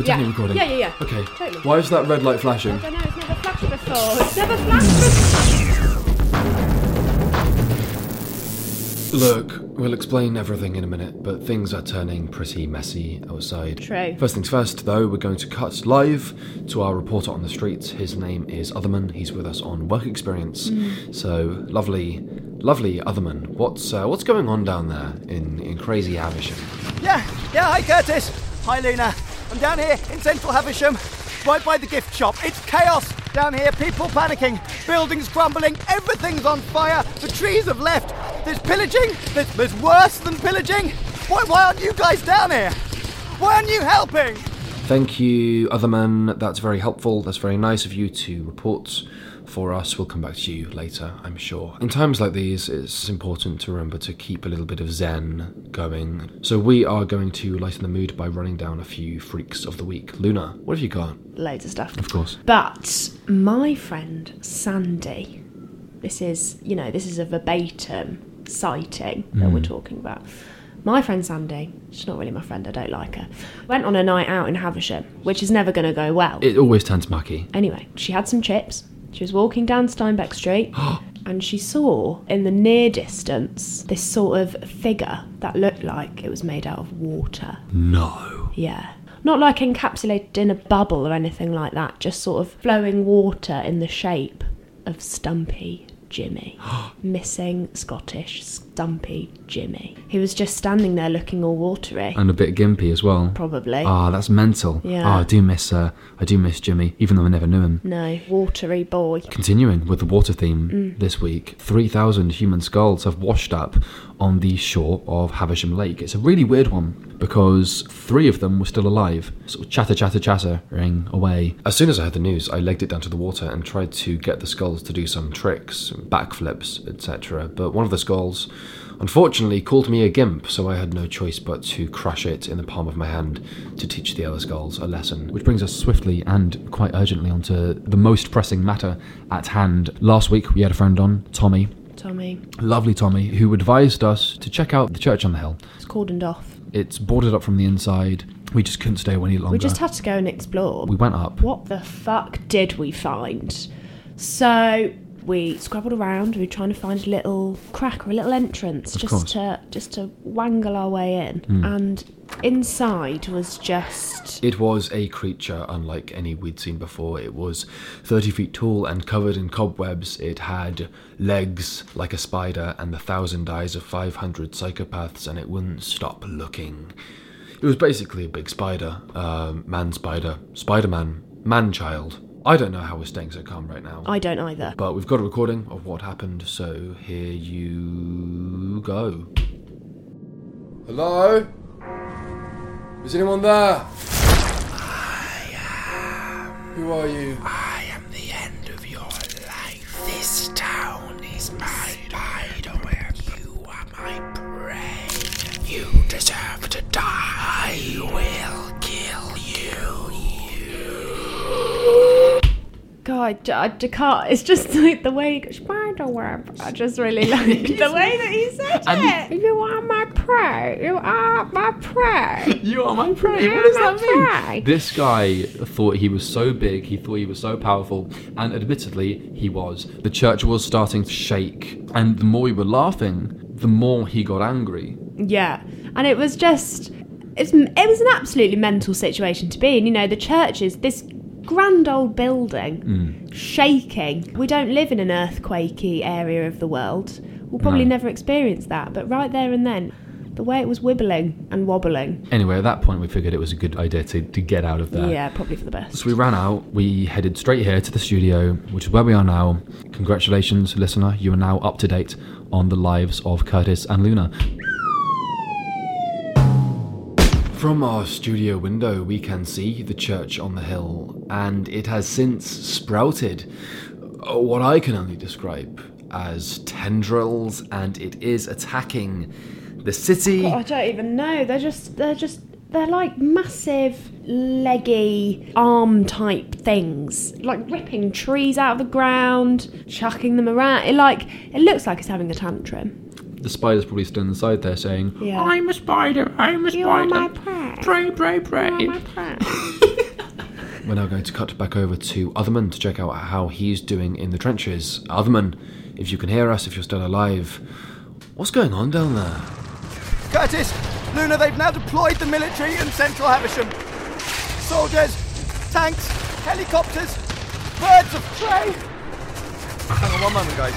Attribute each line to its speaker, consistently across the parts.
Speaker 1: We're
Speaker 2: Yeah.
Speaker 1: recording.
Speaker 2: Yeah, yeah, yeah.
Speaker 1: Okay.
Speaker 2: Totally.
Speaker 1: Why is that red light flashing?
Speaker 2: I don't know, it's never flashed before. It's never flashed before.
Speaker 1: Look, we'll explain everything in a minute, but things are turning pretty messy outside.
Speaker 2: True.
Speaker 1: First things first, though, we're going to cut live to our reporter on the streets. His name is Otherman. He's with us on work experience. So lovely, lovely Otherman. What's uh, what's going on down there in in crazy Havisham?
Speaker 3: Yeah, yeah, hi Curtis. Hi Luna. I'm down here in central Havisham, right by the gift shop. It's chaos down here, people panicking, buildings crumbling, everything's on fire, the trees have left. There's pillaging, there's, there's worse than pillaging. Why, why aren't you guys down here? Why aren't you helping?
Speaker 1: Thank you, other Otherman. That's very helpful. That's very nice of you to report for us. We'll come back to you later, I'm sure. In times like these, it's important to remember to keep a little bit of zen going. So we are going to lighten the mood by running down a few freaks of the week. Luna, what have you got?
Speaker 2: Loads of stuff.
Speaker 1: Of course.
Speaker 2: But my friend Sandy, this is, you know, this is a verbatim sighting that we're hmm. talking about. My friend Sandy, she's not really my friend, I don't like her, went on a night out in Havisham, which is never going to go well.
Speaker 1: It always turns mucky.
Speaker 2: Anyway, she had some chips. She was walking down Steinbeck Street oh. and she saw in the near distance this sort of figure that looked like it was made out of water.
Speaker 1: No.
Speaker 2: Yeah. Not like encapsulated in a bubble or anything like that, just sort of flowing water in the shape of Stumpy Jimmy. Missing Scottish Stumpy Jimmy. He was just standing there looking all watery.
Speaker 1: And a bit gimpy as well.
Speaker 2: Probably.
Speaker 1: Ah, that's mental.
Speaker 2: Yeah.
Speaker 1: Ah, I do miss uh, I do miss Jimmy, even though I never knew him.
Speaker 2: no, watery boy.
Speaker 1: Continuing with the water theme
Speaker 2: Mm.
Speaker 1: this week, 3,000 human skulls have washed up on the shore of Havisham Lake. It's a really weird one because three of them were still alive, sort of chatter, chatter, chattering away. As soon as I heard the news, I legged it down to the water and tried to get the skulls to do some tricks, backflips, etc. But one of the skulls unfortunately called me a gimp, so I had no choice but to crush it in the palm of my hand to teach the other skulls a lesson. Which brings us swiftly and quite urgently onto the most pressing matter at hand. Last week we had a friend on, Tommy,
Speaker 2: Tommy.
Speaker 1: lovely Tommy, who advised us to check out the church on the hill.
Speaker 2: It's cordoned off.
Speaker 1: It's boarded up from the inside. We just couldn't stay any longer.
Speaker 2: We just had to go and explore.
Speaker 1: we went up.
Speaker 2: What the fuck did we find? So we scrabbled around. We were trying to find a little crack or a little entrance,
Speaker 1: Of
Speaker 2: just
Speaker 1: course.
Speaker 2: to just to wangle our way in. And inside was just
Speaker 1: It was a creature unlike any we'd seen before. It was 30 feet tall and covered in cobwebs. It had legs like a spider and the thousand eyes of 500 psychopaths, and it wouldn't stop looking. It was basically a big spider. Uh, man spider. Spider Man. Man child. I don't know how we're staying so calm right now.
Speaker 2: I don't either.
Speaker 1: But we've got a recording of what happened, so here you go. Hello? Is anyone there? Who are you?
Speaker 4: I am the end of your life. This town is my spiderweb. You are my prey. You deserve to die. I will
Speaker 2: God, I, I can't. It's just like the way he goes, spider web. I just really like the way that he said it. You are my prey. You are my prey.
Speaker 1: You are my prey.
Speaker 2: What does that mean?
Speaker 1: This guy thought he was so big, he thought he was so powerful, and admittedly, he was. The church was starting to shake, and the more we were laughing, the more he got angry.
Speaker 2: Yeah, and it was just it's, it was an absolutely mental situation to be in. You know, the church is this grand old building hmm. shaking. We don't live in an earthquakey area of the world. We'll probably
Speaker 1: No.
Speaker 2: never experience that, but right there and then, the way it was wibbling and wobbling.
Speaker 1: Anyway, at that point, we figured it was a good idea to, to get out of there.
Speaker 2: Yeah, probably for the best.
Speaker 1: So we ran out, we headed straight here to the studio, which is where we are now. Congratulations, listener, you are now up to date on the lives of Curtis and Luna. From our studio window, we can see the church on the hill, and it has since sprouted uh, what I can only describe as tendrils, and it is attacking the city.
Speaker 2: I don't even know. They're just they're just they're like massive leggy arm type things, like ripping trees out of the ground, chucking them around. It like it looks like it's having a tantrum.
Speaker 1: The spider's probably still inside there saying,
Speaker 2: Yeah.
Speaker 4: I'm a spider. I'm a
Speaker 2: You are
Speaker 4: spider.
Speaker 2: my prey.
Speaker 4: Pray, pray, pray.
Speaker 2: You are my prey.
Speaker 1: We're now going to cut back over to Otherman to check out how he's doing in the trenches. Otherman, if you can hear us, if you're still alive, what's going on down there?
Speaker 3: Curtis, Luna, they've now deployed the military in central Havisham. Soldiers, tanks, helicopters, birds of prey. Hang on one moment, guys.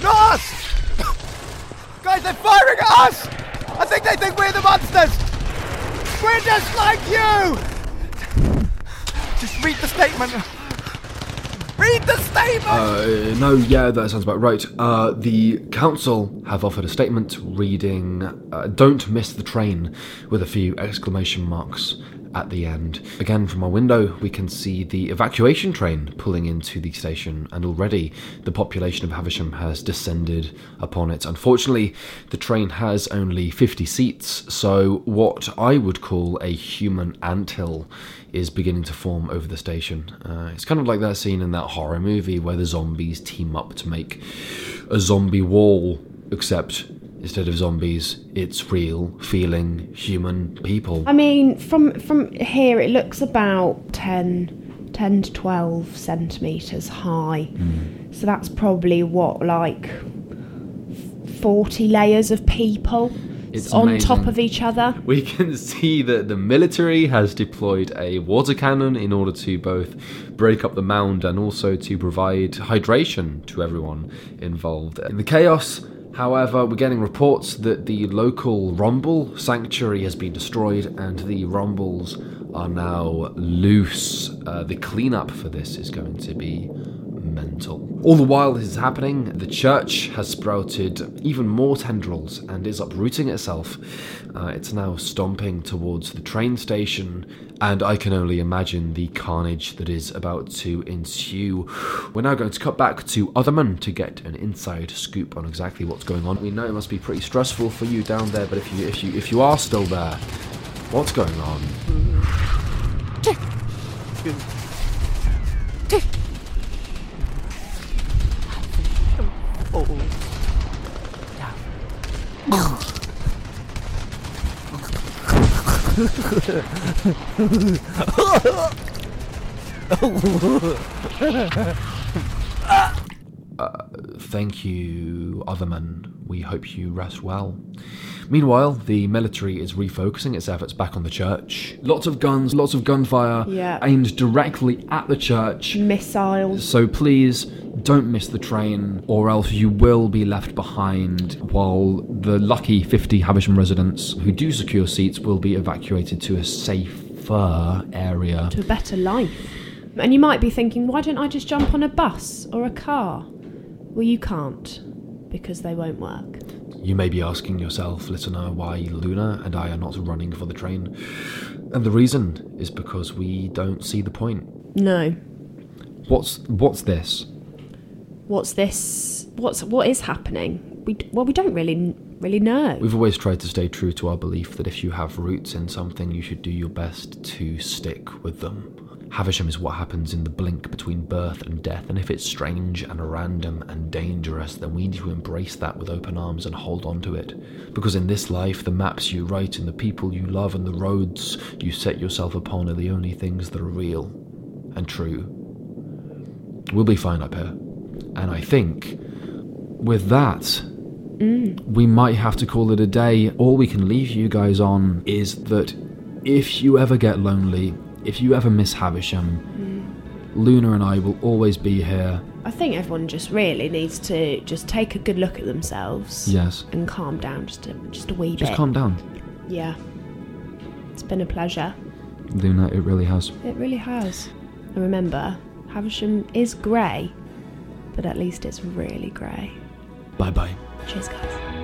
Speaker 3: Not us! guys, they're firing at us! I think they think we're the monsters! We're just like you! Just read the statement. Read the statement!
Speaker 1: Uh, no, yeah, that sounds about right. Uh, the council have offered a statement reading uh, Don't miss the train with a few exclamation marks at the end. Again, from our window, we can see the evacuation train pulling into the station, and already the population of Havisham has descended upon it. Unfortunately, the train has only 50 seats, so what I would call a human anthill is beginning to form over the station. Uh, it's kind of like that scene in that horror movie where the zombies team up to make a zombie wall, except instead of zombies, it's real, feeling human people.
Speaker 2: I mean, from from here, it looks about 10, 10 to 12 centimetres high. Hmm. So that's probably what, like 40 layers of people
Speaker 1: It's
Speaker 2: on
Speaker 1: amazing.
Speaker 2: top of each other.
Speaker 1: We can see that the military has deployed a water cannon in order to both break up the mound and also to provide hydration to everyone involved. In the chaos, however, we're getting reports that the local Rumble sanctuary has been destroyed and the Rumbles are now loose. Uh, the cleanup for this is going to be mental. All the while this is happening, the church has sprouted even more tendrils and is uprooting itself. Uh, it's now stomping towards the train station, and I can only imagine the carnage that is about to ensue. We're now going to cut back to Otherman to get an inside scoop on exactly what's going on. We know it must be pretty stressful for you down there, but if you if you if you are still there, what's going on? Uh, thank you, Otherman. We hope you rest well. Meanwhile, the military is refocusing its efforts back on the church. Lots of guns, lots of gunfire
Speaker 2: Yeah.
Speaker 1: aimed directly at the church.
Speaker 2: Missiles.
Speaker 1: So please don't miss the train, or else you will be left behind while the lucky 50 Havisham residents who do secure seats will be evacuated to a safer area.
Speaker 2: to a better life. And you might be thinking, why don't I just jump on a bus or a car? Well, you can't, because they won't work.
Speaker 1: You may be asking yourself, listener, uh, why Luna and I are not running for the train. And the reason is because we don't see the point.
Speaker 2: No.
Speaker 1: What's what's this?
Speaker 2: What's this? What's what is happening? We well, we don't really really know.
Speaker 1: We've always tried to stay true to our belief that if you have roots in something, you should do your best to stick with them. Havisham is what happens in the blink between birth and death, and if it's strange and random and dangerous, then we need to embrace that with open arms and hold on to it. Because in this life, the maps you write and the people you love and the roads you set yourself upon are the only things that are real and true. We'll be fine up here. And I think with that, mm. we might have to call it a day. All we can leave you guys on is that if you ever get lonely, if you ever miss Havisham, Luna and I will always be here.
Speaker 2: I think everyone just really needs to just take a good look at themselves.
Speaker 1: Yes.
Speaker 2: And calm down just a just a wee
Speaker 1: Just
Speaker 2: bit.
Speaker 1: calm down.
Speaker 2: Yeah. It's been a pleasure.
Speaker 1: Luna, it really has.
Speaker 2: It really has. And remember, Havisham is grey, but at least it's really grey.
Speaker 1: Bye bye.
Speaker 2: Cheers, guys.